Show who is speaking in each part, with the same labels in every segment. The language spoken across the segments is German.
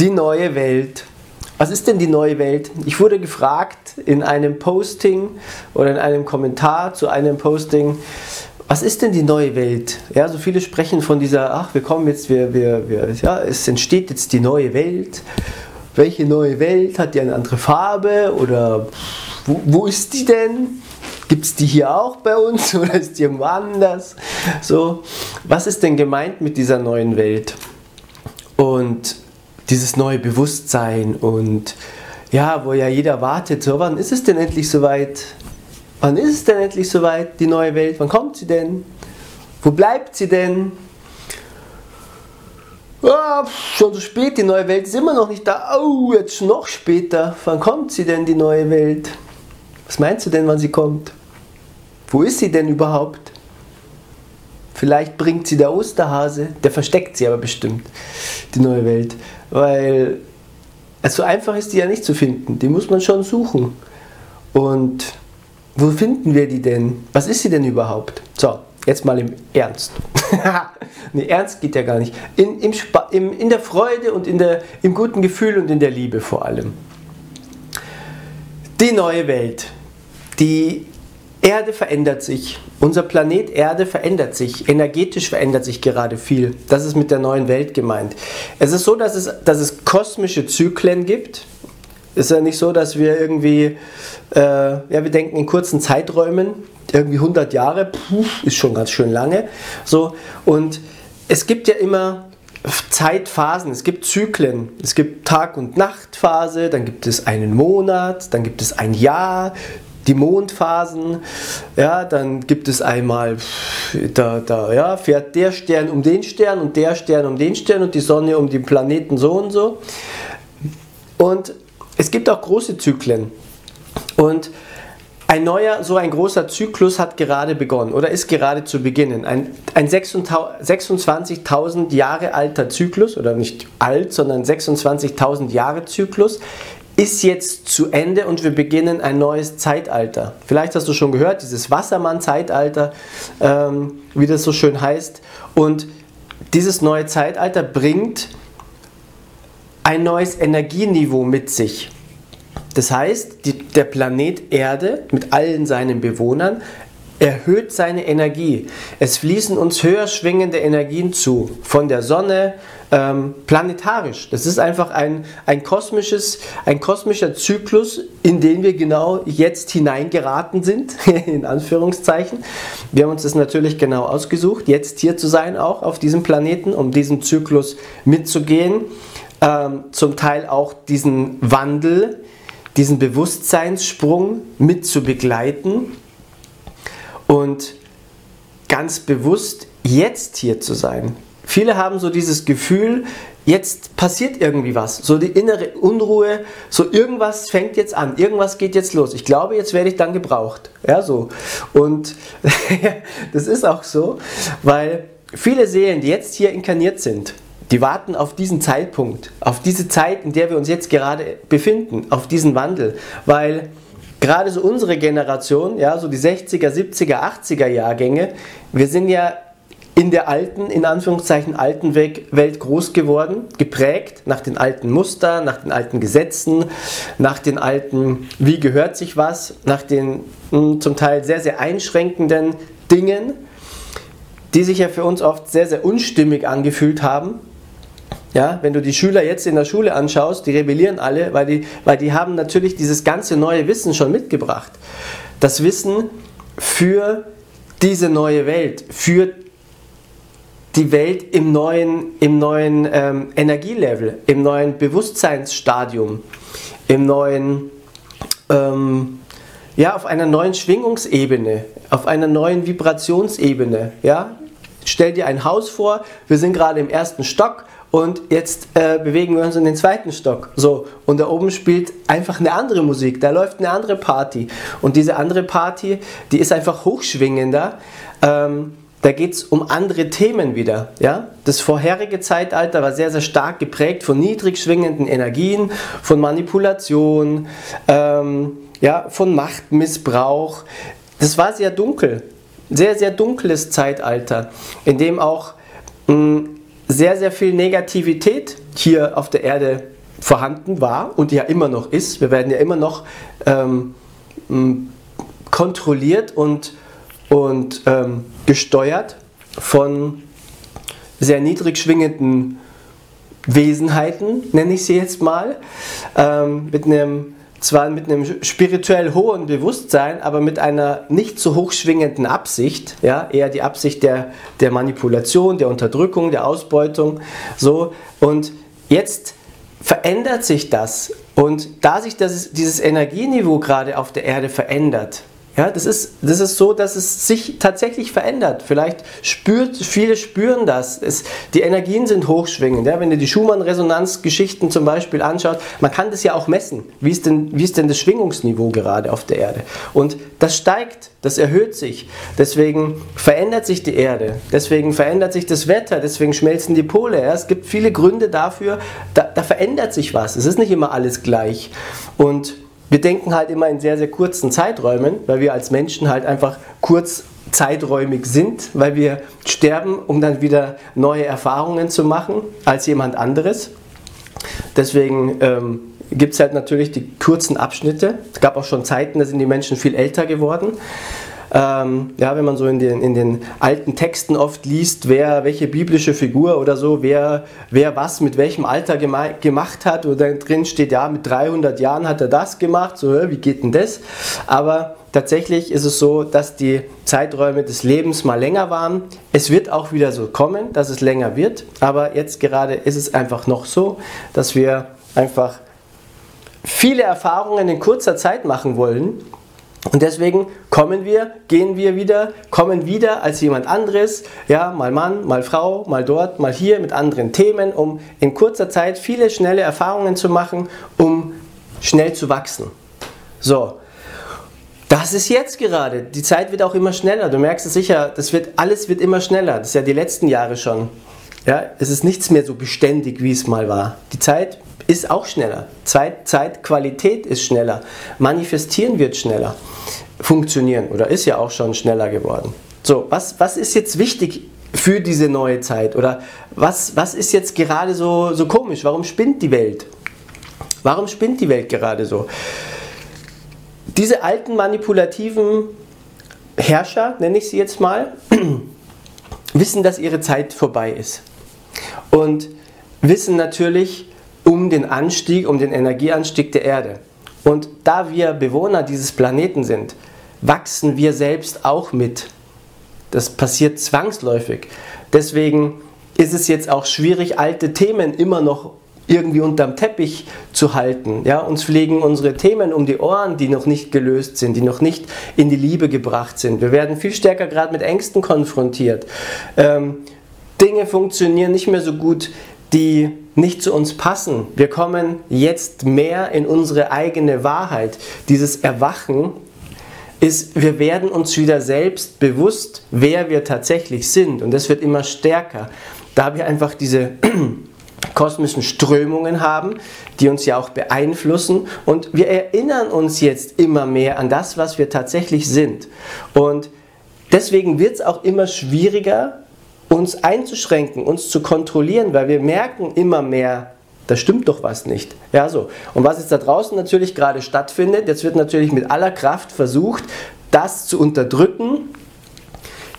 Speaker 1: Die neue Welt. Was ist denn die neue Welt? Ich wurde gefragt in einem Posting oder in einem Kommentar zu einem Posting, was ist denn die neue Welt? Ja, so viele sprechen von dieser, ach, wir kommen jetzt, wir, wir, wir, ja, es entsteht jetzt die neue Welt. Welche neue Welt? Hat die eine andere Farbe? Oder wo, wo ist die denn? Gibt es die hier auch bei uns oder ist die irgendwo anders? So, was ist denn gemeint mit dieser neuen Welt? Und dieses neue Bewusstsein und ja, wo ja jeder wartet, so wann ist es denn endlich soweit? Wann ist es denn endlich soweit, die neue Welt? Wann kommt sie denn? Wo bleibt sie denn? Oh, schon so spät, die neue Welt ist immer noch nicht da. Oh, jetzt noch später. Wann kommt sie denn, die neue Welt? Was meinst du denn, wann sie kommt? Wo ist sie denn überhaupt? Vielleicht bringt sie der Osterhase, der versteckt sie aber bestimmt, die neue Welt. Weil so einfach ist, die ja nicht zu finden. Die muss man schon suchen. Und wo finden wir die denn? Was ist sie denn überhaupt? So, jetzt mal im Ernst. nee, Ernst geht ja gar nicht. In, im, im, in der Freude und in der, im guten Gefühl und in der Liebe vor allem. Die neue Welt, die Erde verändert sich. Unser Planet Erde verändert sich. Energetisch verändert sich gerade viel. Das ist mit der neuen Welt gemeint. Es ist so, dass es, dass es kosmische Zyklen gibt. Es ist ja nicht so, dass wir irgendwie, äh, ja, wir denken in kurzen Zeiträumen, irgendwie 100 Jahre, puh, ist schon ganz schön lange. So, und es gibt ja immer Zeitphasen, es gibt Zyklen, es gibt Tag- und Nachtphase, dann gibt es einen Monat, dann gibt es ein Jahr, die Mondphasen, ja, dann gibt es einmal, da, da ja, fährt der Stern um den Stern und der Stern um den Stern und die Sonne um den Planeten so und so. Und es gibt auch große Zyklen. Und ein neuer, so ein großer Zyklus hat gerade begonnen oder ist gerade zu beginnen. Ein, ein 26.000 Jahre alter Zyklus, oder nicht alt, sondern 26.000 Jahre Zyklus, ist jetzt zu Ende und wir beginnen ein neues Zeitalter. Vielleicht hast du schon gehört, dieses Wassermann-Zeitalter, ähm, wie das so schön heißt. Und dieses neue Zeitalter bringt ein neues Energieniveau mit sich. Das heißt, die, der Planet Erde mit allen seinen Bewohnern erhöht seine Energie. Es fließen uns höher schwingende Energien zu, von der Sonne, ähm, planetarisch. Das ist einfach ein, ein, kosmisches, ein kosmischer Zyklus, in den wir genau jetzt hineingeraten sind, in Anführungszeichen. Wir haben uns das natürlich genau ausgesucht, jetzt hier zu sein, auch auf diesem Planeten, um diesen Zyklus mitzugehen. Ähm, zum Teil auch diesen Wandel, diesen Bewusstseinssprung mit zu begleiten und ganz bewusst jetzt hier zu sein. Viele haben so dieses Gefühl, jetzt passiert irgendwie was, so die innere Unruhe, so irgendwas fängt jetzt an, irgendwas geht jetzt los. Ich glaube, jetzt werde ich dann gebraucht. Ja, so. Und das ist auch so, weil viele Seelen, die jetzt hier inkarniert sind, die warten auf diesen Zeitpunkt, auf diese Zeit, in der wir uns jetzt gerade befinden, auf diesen Wandel, weil gerade so unsere Generation, ja, so die 60er, 70er, 80er Jahrgänge, wir sind ja in der alten, in Anführungszeichen alten Welt groß geworden, geprägt nach den alten Mustern, nach den alten Gesetzen, nach den alten, wie gehört sich was, nach den hm, zum Teil sehr, sehr einschränkenden Dingen, die sich ja für uns oft sehr, sehr unstimmig angefühlt haben. Ja, wenn du die Schüler jetzt in der Schule anschaust, die rebellieren alle, weil die, weil die haben natürlich dieses ganze neue Wissen schon mitgebracht. Das Wissen für diese neue Welt, für die Welt im neuen, im neuen ähm, Energielevel, im neuen Bewusstseinsstadium, im neuen, ähm, ja, auf einer neuen Schwingungsebene, auf einer neuen Vibrationsebene. Ja? Stell dir ein Haus vor, wir sind gerade im ersten Stock und jetzt äh, bewegen wir uns in den zweiten Stock. So, und da oben spielt einfach eine andere Musik, da läuft eine andere Party. Und diese andere Party, die ist einfach hochschwingender. Ähm, da geht es um andere Themen wieder. Ja? Das vorherige Zeitalter war sehr, sehr stark geprägt von niedrig schwingenden Energien, von Manipulation, ähm, ja, von Machtmissbrauch. Das war sehr dunkel, sehr, sehr dunkles Zeitalter, in dem auch mh, sehr, sehr viel Negativität hier auf der Erde vorhanden war und ja immer noch ist. Wir werden ja immer noch ähm, kontrolliert und, und ähm, gesteuert von sehr niedrig schwingenden Wesenheiten, nenne ich sie jetzt mal, ähm, mit einem zwar mit einem spirituell hohen Bewusstsein, aber mit einer nicht so hochschwingenden Absicht, ja, eher die Absicht der, der Manipulation, der Unterdrückung, der Ausbeutung, so. Und jetzt verändert sich das. Und da sich das, dieses Energieniveau gerade auf der Erde verändert, ja, das ist, das ist so, dass es sich tatsächlich verändert. Vielleicht spürt, viele spüren das. Es, die Energien sind hochschwingend. Ja? Wenn ihr die Schumann-Resonanzgeschichten zum Beispiel anschaut, man kann das ja auch messen. Wie ist, denn, wie ist denn das Schwingungsniveau gerade auf der Erde? Und das steigt, das erhöht sich. Deswegen verändert sich die Erde. Deswegen verändert sich das Wetter. Deswegen schmelzen die Pole. Ja? Es gibt viele Gründe dafür, da, da verändert sich was. Es ist nicht immer alles gleich. Und wir denken halt immer in sehr, sehr kurzen Zeiträumen, weil wir als Menschen halt einfach kurz zeiträumig sind, weil wir sterben, um dann wieder neue Erfahrungen zu machen als jemand anderes. Deswegen ähm, gibt es halt natürlich die kurzen Abschnitte. Es gab auch schon Zeiten, da sind die Menschen viel älter geworden. Ähm, ja, wenn man so in den, in den alten Texten oft liest, wer welche biblische Figur oder so, wer, wer was mit welchem Alter gemacht hat, oder drin steht, ja, mit 300 Jahren hat er das gemacht, so, wie geht denn das? Aber tatsächlich ist es so, dass die Zeiträume des Lebens mal länger waren. Es wird auch wieder so kommen, dass es länger wird, aber jetzt gerade ist es einfach noch so, dass wir einfach viele Erfahrungen in kurzer Zeit machen wollen und deswegen kommen wir, gehen wir wieder, kommen wieder als jemand anderes, ja, mal Mann, mal Frau, mal dort, mal hier mit anderen Themen, um in kurzer Zeit viele schnelle Erfahrungen zu machen, um schnell zu wachsen. So, das ist jetzt gerade. Die Zeit wird auch immer schneller. Du merkst es sicher, das wird, alles wird immer schneller. Das ist ja die letzten Jahre schon. Ja, es ist nichts mehr so beständig, wie es mal war. Die Zeit ist auch schneller. Zeit, Zeitqualität ist schneller. Manifestieren wird schneller. Funktionieren oder ist ja auch schon schneller geworden. So, was, was ist jetzt wichtig für diese neue Zeit? Oder was, was ist jetzt gerade so, so komisch? Warum spinnt die Welt? Warum spinnt die Welt gerade so? Diese alten manipulativen Herrscher, nenne ich sie jetzt mal, wissen, dass ihre Zeit vorbei ist. Und wissen natürlich, um den Anstieg, um den Energieanstieg der Erde. Und da wir Bewohner dieses Planeten sind, wachsen wir selbst auch mit. Das passiert zwangsläufig. Deswegen ist es jetzt auch schwierig, alte Themen immer noch irgendwie unterm Teppich zu halten. Ja, uns fliegen unsere Themen um die Ohren, die noch nicht gelöst sind, die noch nicht in die Liebe gebracht sind. Wir werden viel stärker gerade mit Ängsten konfrontiert. Ähm, Dinge funktionieren nicht mehr so gut, die nicht zu uns passen. Wir kommen jetzt mehr in unsere eigene Wahrheit. Dieses Erwachen ist, wir werden uns wieder selbst bewusst, wer wir tatsächlich sind. Und das wird immer stärker. Da wir einfach diese kosmischen Strömungen haben, die uns ja auch beeinflussen. Und wir erinnern uns jetzt immer mehr an das, was wir tatsächlich sind. Und deswegen wird es auch immer schwieriger, uns einzuschränken, uns zu kontrollieren, weil wir merken immer mehr, da stimmt doch was nicht. Ja, so. Und was jetzt da draußen natürlich gerade stattfindet, jetzt wird natürlich mit aller Kraft versucht, das zu unterdrücken,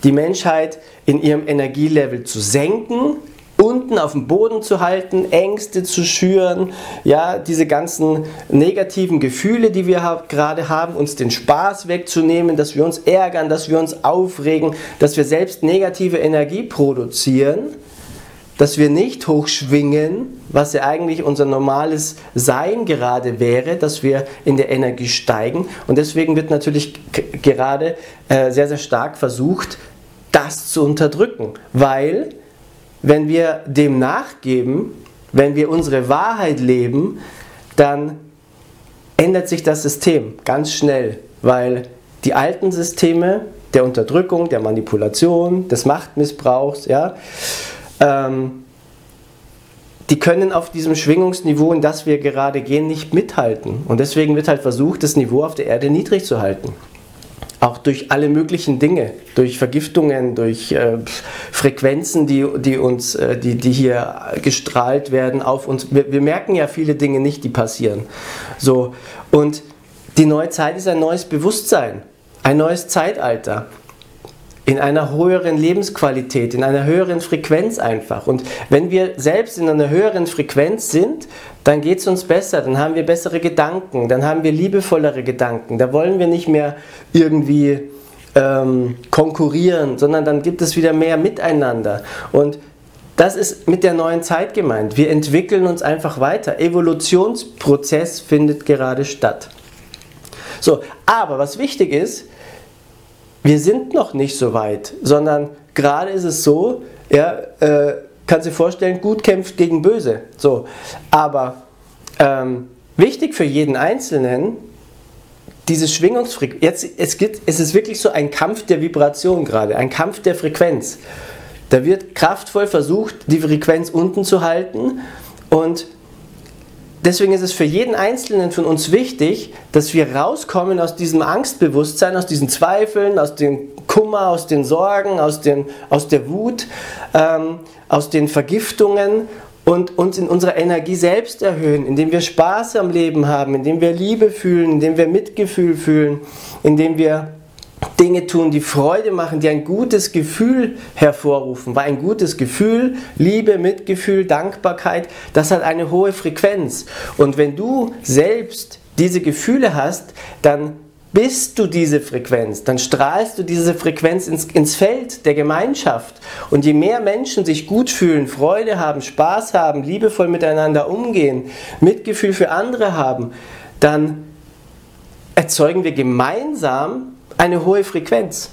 Speaker 1: die Menschheit in ihrem Energielevel zu senken, unten auf dem Boden zu halten, Ängste zu schüren, ja, diese ganzen negativen Gefühle, die wir gerade haben, uns den Spaß wegzunehmen, dass wir uns ärgern, dass wir uns aufregen, dass wir selbst negative Energie produzieren, dass wir nicht hochschwingen, was ja eigentlich unser normales Sein gerade wäre, dass wir in der Energie steigen. Und deswegen wird natürlich gerade äh, sehr, sehr stark versucht, das zu unterdrücken, weil wenn wir dem nachgeben, wenn wir unsere Wahrheit leben, dann ändert sich das System ganz schnell, weil die alten Systeme der Unterdrückung, der Manipulation, des Machtmissbrauchs, ja, ähm, die können auf diesem Schwingungsniveau, in das wir gerade gehen, nicht mithalten. Und deswegen wird halt versucht, das Niveau auf der Erde niedrig zu halten. auch durch alle möglichen Dinge, durch Vergiftungen, durch äh, Frequenzen, die, die uns, äh, die, die hier gestrahlt werden auf uns. Wir, wir, merken ja viele Dinge nicht, die passieren. So und die neue Zeit ist ein neues Bewusstsein, ein neues Zeitalter in einer höheren Lebensqualität, in einer höheren Frequenz einfach. Und wenn wir selbst in einer höheren Frequenz sind, dann geht es uns besser, dann haben wir bessere Gedanken, dann haben wir liebevollere Gedanken. Da wollen wir nicht mehr irgendwie ähm, konkurrieren, sondern dann gibt es wieder mehr Miteinander. Und das ist mit der neuen Zeit gemeint. Wir entwickeln uns einfach weiter. Evolutionsprozess findet gerade statt. So, aber was wichtig ist, wir sind noch nicht so weit, sondern gerade ist es so, ja, äh, kannst dir vorstellen, gut kämpft gegen böse. So, aber ähm, wichtig für jeden Einzelnen, diese Schwingungsfrequenz, jetzt, es, gibt, es ist wirklich so ein Kampf der Vibration gerade, ein Kampf der Frequenz. Da wird kraftvoll versucht, die Frequenz unten zu halten und deswegen ist es für jeden Einzelnen von uns wichtig, dass wir rauskommen aus diesem Angstbewusstsein, aus diesen Zweifeln, aus dem Kummer, aus den Sorgen, aus, den, aus der Wut, ähm, aus den Vergiftungen und uns in unserer Energie selbst erhöhen, indem wir Spaß am Leben haben, indem wir Liebe fühlen, indem wir Mitgefühl fühlen, indem wir Dinge tun, die Freude machen, die ein gutes Gefühl hervorrufen. Weil ein gutes Gefühl, Liebe, Mitgefühl, Dankbarkeit, das hat eine hohe Frequenz. Und wenn du selbst diese Gefühle hast, dann bist du diese Frequenz, dann strahlst du diese Frequenz ins, ins Feld der Gemeinschaft. Und je mehr Menschen sich gut fühlen, Freude haben, Spaß haben, liebevoll miteinander umgehen, Mitgefühl für andere haben, dann erzeugen wir gemeinsam eine hohe Frequenz.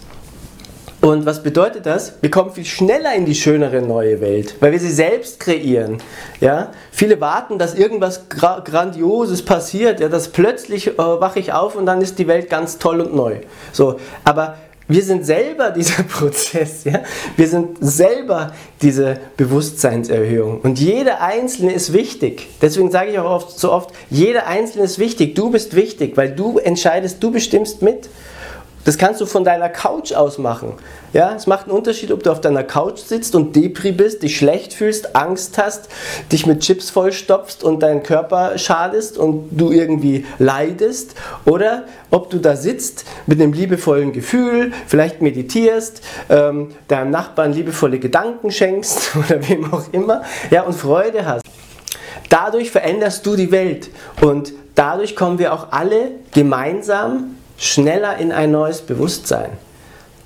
Speaker 1: Und was bedeutet das? Wir kommen viel schneller in die schönere neue Welt, weil wir sie selbst kreieren. Ja? Viele warten, dass irgendwas Gra Grandioses passiert, ja, dass plötzlich äh, wache ich auf und dann ist die Welt ganz toll und neu. So, aber wir sind selber dieser Prozess, ja? wir sind selber diese Bewusstseinserhöhung. Und jeder Einzelne ist wichtig. Deswegen sage ich auch oft, so oft, jeder Einzelne ist wichtig. Du bist wichtig, weil du entscheidest, du bestimmst mit. Das kannst du von deiner Couch aus machen. Ja, es macht einen Unterschied, ob du auf deiner Couch sitzt und Depri bist, dich schlecht fühlst, Angst hast, dich mit Chips vollstopfst und deinen Körper schadest und du irgendwie leidest oder ob du da sitzt mit einem liebevollen Gefühl, vielleicht meditierst, ähm, deinem Nachbarn liebevolle Gedanken schenkst oder wem auch immer, ja, und Freude hast. Dadurch veränderst du die Welt und dadurch kommen wir auch alle gemeinsam schneller in ein neues Bewusstsein.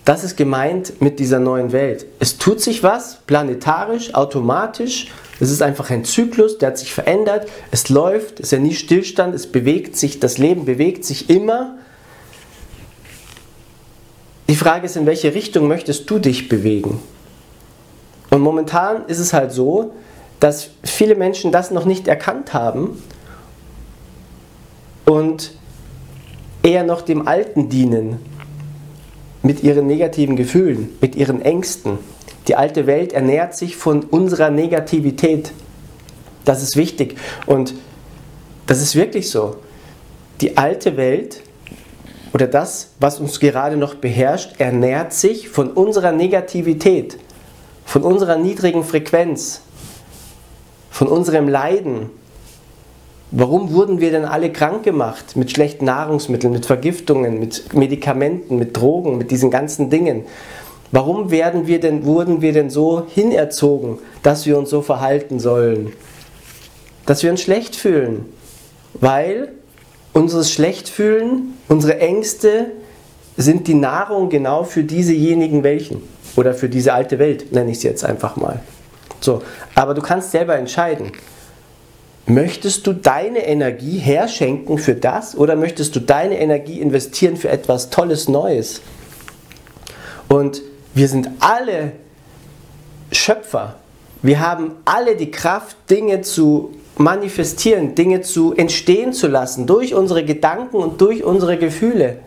Speaker 1: Das ist gemeint mit dieser neuen Welt. Es tut sich was, planetarisch, automatisch. Es ist einfach ein Zyklus, der hat sich verändert. Es läuft, es ist ja nie Stillstand, es bewegt sich, das Leben bewegt sich immer. Die Frage ist, in welche Richtung möchtest du dich bewegen? Und momentan ist es halt so, dass viele Menschen das noch nicht erkannt haben und eher noch dem Alten dienen, mit ihren negativen Gefühlen, mit ihren Ängsten. Die alte Welt ernährt sich von unserer Negativität. Das ist wichtig und das ist wirklich so. Die alte Welt oder das, was uns gerade noch beherrscht, ernährt sich von unserer Negativität, von unserer niedrigen Frequenz, von unserem Leiden, Warum wurden wir denn alle krank gemacht mit schlechten Nahrungsmitteln, mit Vergiftungen, mit Medikamenten, mit Drogen, mit diesen ganzen Dingen? Warum werden wir denn, wurden wir denn so hinerzogen, dass wir uns so verhalten sollen? Dass wir uns schlecht fühlen. Weil unseres Schlechtfühlen, unsere Ängste sind die Nahrung genau für diesejenigen welchen. Oder für diese alte Welt, nenne ich es jetzt einfach mal. So, aber du kannst selber entscheiden. Möchtest du deine Energie herschenken für das oder möchtest du deine Energie investieren für etwas Tolles Neues? Und wir sind alle Schöpfer. Wir haben alle die Kraft, Dinge zu manifestieren, Dinge zu entstehen zu lassen durch unsere Gedanken und durch unsere Gefühle.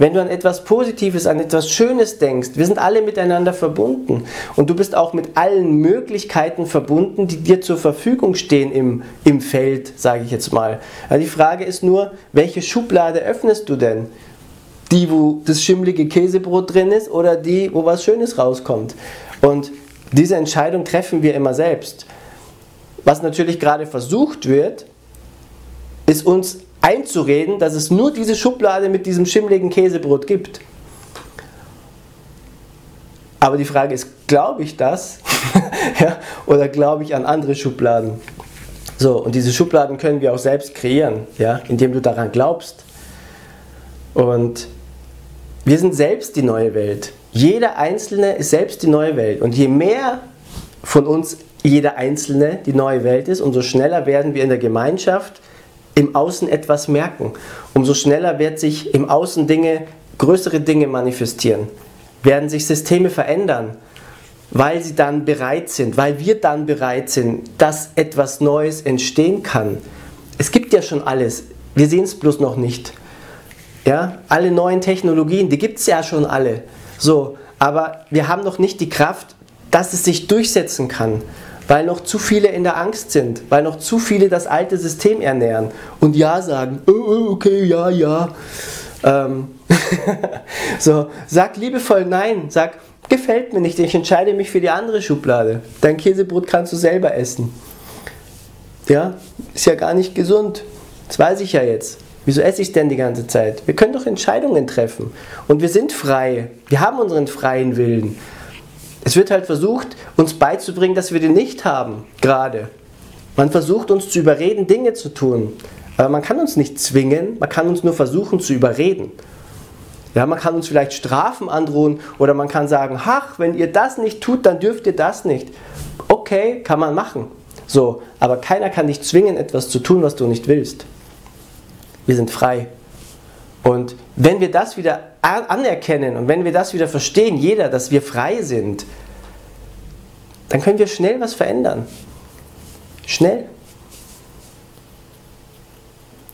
Speaker 1: Wenn du an etwas Positives, an etwas Schönes denkst, wir sind alle miteinander verbunden. Und du bist auch mit allen Möglichkeiten verbunden, die dir zur Verfügung stehen im, im Feld, sage ich jetzt mal. Also die Frage ist nur, welche Schublade öffnest du denn? Die, wo das schimmlige Käsebrot drin ist oder die, wo was Schönes rauskommt. Und diese Entscheidung treffen wir immer selbst. Was natürlich gerade versucht wird, ist uns einzureden, dass es nur diese Schublade mit diesem schimmligen Käsebrot gibt. Aber die Frage ist, glaube ich das? ja, oder glaube ich an andere Schubladen? So, und diese Schubladen können wir auch selbst kreieren, ja, indem du daran glaubst. Und wir sind selbst die neue Welt. Jeder Einzelne ist selbst die neue Welt. Und je mehr von uns jeder Einzelne die neue Welt ist, umso schneller werden wir in der Gemeinschaft im Außen etwas merken. Umso schneller wird sich im Außen Dinge, größere Dinge manifestieren, werden sich Systeme verändern, weil sie dann bereit sind, weil wir dann bereit sind, dass etwas Neues entstehen kann. Es gibt ja schon alles, wir sehen es bloß noch nicht. Ja, alle neuen Technologien, die gibt es ja schon alle. So, aber wir haben noch nicht die Kraft, dass es sich durchsetzen kann weil noch zu viele in der Angst sind, weil noch zu viele das alte System ernähren und Ja sagen, oh, oh okay, ja, ja. Ähm so, sag liebevoll Nein, sag, gefällt mir nicht, ich entscheide mich für die andere Schublade. Dein Käsebrot kannst du selber essen. Ja, ist ja gar nicht gesund. Das weiß ich ja jetzt. Wieso esse ich denn die ganze Zeit? Wir können doch Entscheidungen treffen. Und wir sind frei. Wir haben unseren freien Willen. Es wird halt versucht, uns beizubringen, dass wir den nicht haben, gerade. Man versucht uns zu überreden, Dinge zu tun. Aber man kann uns nicht zwingen, man kann uns nur versuchen zu überreden. Ja, man kann uns vielleicht Strafen androhen oder man kann sagen, ach, wenn ihr das nicht tut, dann dürft ihr das nicht. Okay, kann man machen. So, aber keiner kann dich zwingen, etwas zu tun, was du nicht willst. Wir sind frei. Und wenn wir das wieder anerkennen und wenn wir das wieder verstehen, jeder, dass wir frei sind, dann können wir schnell was verändern. Schnell.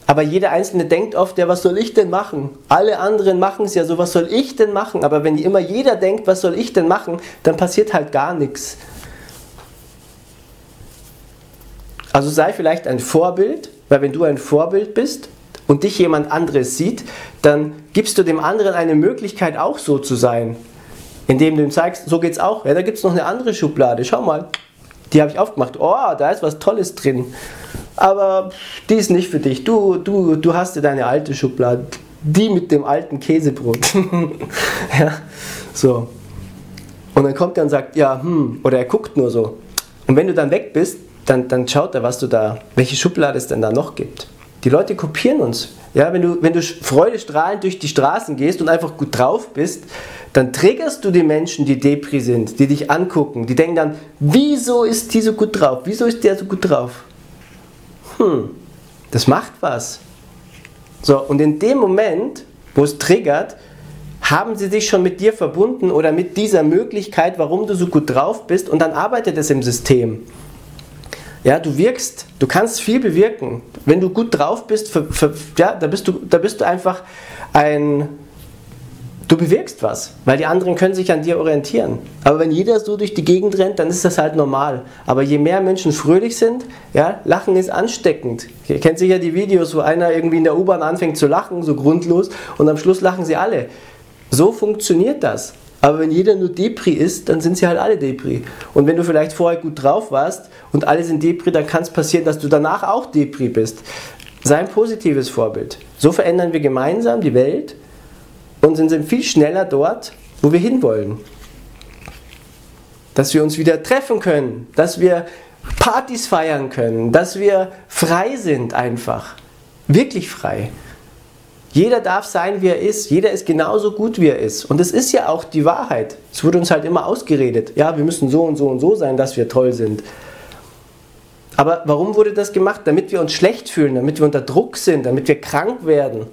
Speaker 1: Aber jeder Einzelne denkt oft, ja, was soll ich denn machen? Alle anderen machen es ja so, was soll ich denn machen? Aber wenn immer jeder denkt, was soll ich denn machen, dann passiert halt gar nichts. Also sei vielleicht ein Vorbild, weil wenn du ein Vorbild bist, und dich jemand anderes sieht, dann gibst du dem anderen eine Möglichkeit auch so zu sein. Indem du ihm zeigst, so geht's auch. Ja, da gibt es noch eine andere Schublade. Schau mal, die habe ich aufgemacht. Oh, da ist was Tolles drin. Aber die ist nicht für dich. Du, du, du hast ja deine alte Schublade. Die mit dem alten Käsebrot. ja, so. Und dann kommt er und sagt, ja, hm, oder er guckt nur so. Und wenn du dann weg bist, dann, dann schaut er, was du da, welche Schublade es denn da noch gibt. Die Leute kopieren uns. Ja, wenn du, wenn du freudestrahlend durch die Straßen gehst und einfach gut drauf bist, dann triggerst du die Menschen, die Depri sind, die dich angucken, die denken dann, wieso ist die so gut drauf? Wieso ist der so gut drauf? Hm, das macht was. So, und in dem Moment, wo es triggert, haben sie sich schon mit dir verbunden oder mit dieser Möglichkeit, warum du so gut drauf bist und dann arbeitet es im System. Ja, du wirkst, du kannst viel bewirken. Wenn du gut drauf bist, für, für, ja, da, bist du, da bist du einfach ein, du bewirkst was, weil die anderen können sich an dir orientieren. Aber wenn jeder so durch die Gegend rennt, dann ist das halt normal. Aber je mehr Menschen fröhlich sind, ja, Lachen ist ansteckend. Ihr kennt sicher die Videos, wo einer irgendwie in der U-Bahn anfängt zu lachen, so grundlos, und am Schluss lachen sie alle. So funktioniert das. Aber wenn jeder nur Depri ist, dann sind sie halt alle Depri. Und wenn du vielleicht vorher gut drauf warst und alle sind Depri, dann kann es passieren, dass du danach auch Depri bist. Sei ein positives Vorbild. So verändern wir gemeinsam die Welt und sind viel schneller dort, wo wir hinwollen. Dass wir uns wieder treffen können, dass wir Partys feiern können, dass wir frei sind einfach. Wirklich frei. Jeder darf sein, wie er ist. Jeder ist genauso gut, wie er ist. Und es ist ja auch die Wahrheit. Es wurde uns halt immer ausgeredet. Ja, wir müssen so und so und so sein, dass wir toll sind. Aber warum wurde das gemacht? Damit wir uns schlecht fühlen, damit wir unter Druck sind, damit wir krank werden.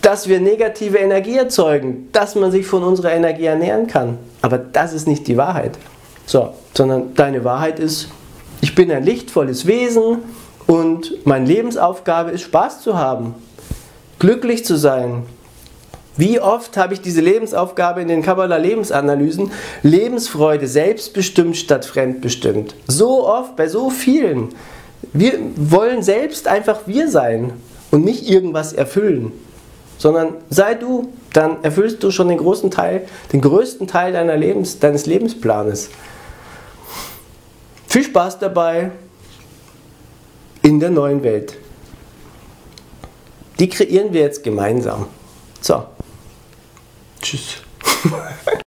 Speaker 1: Dass wir negative Energie erzeugen, dass man sich von unserer Energie ernähren kann. Aber das ist nicht die Wahrheit. So, sondern deine Wahrheit ist, ich bin ein lichtvolles Wesen und meine Lebensaufgabe ist Spaß zu haben glücklich zu sein. Wie oft habe ich diese Lebensaufgabe in den Kabbalah Lebensanalysen? Lebensfreude, selbstbestimmt statt fremdbestimmt. So oft, bei so vielen. Wir wollen selbst einfach wir sein und nicht irgendwas erfüllen. sondern sei du, dann erfüllst du schon den großen Teil, den größten Teil deiner Lebens, deines Lebensplanes. Viel Spaß dabei in der neuen Welt. Die kreieren wir jetzt gemeinsam. So. Tschüss.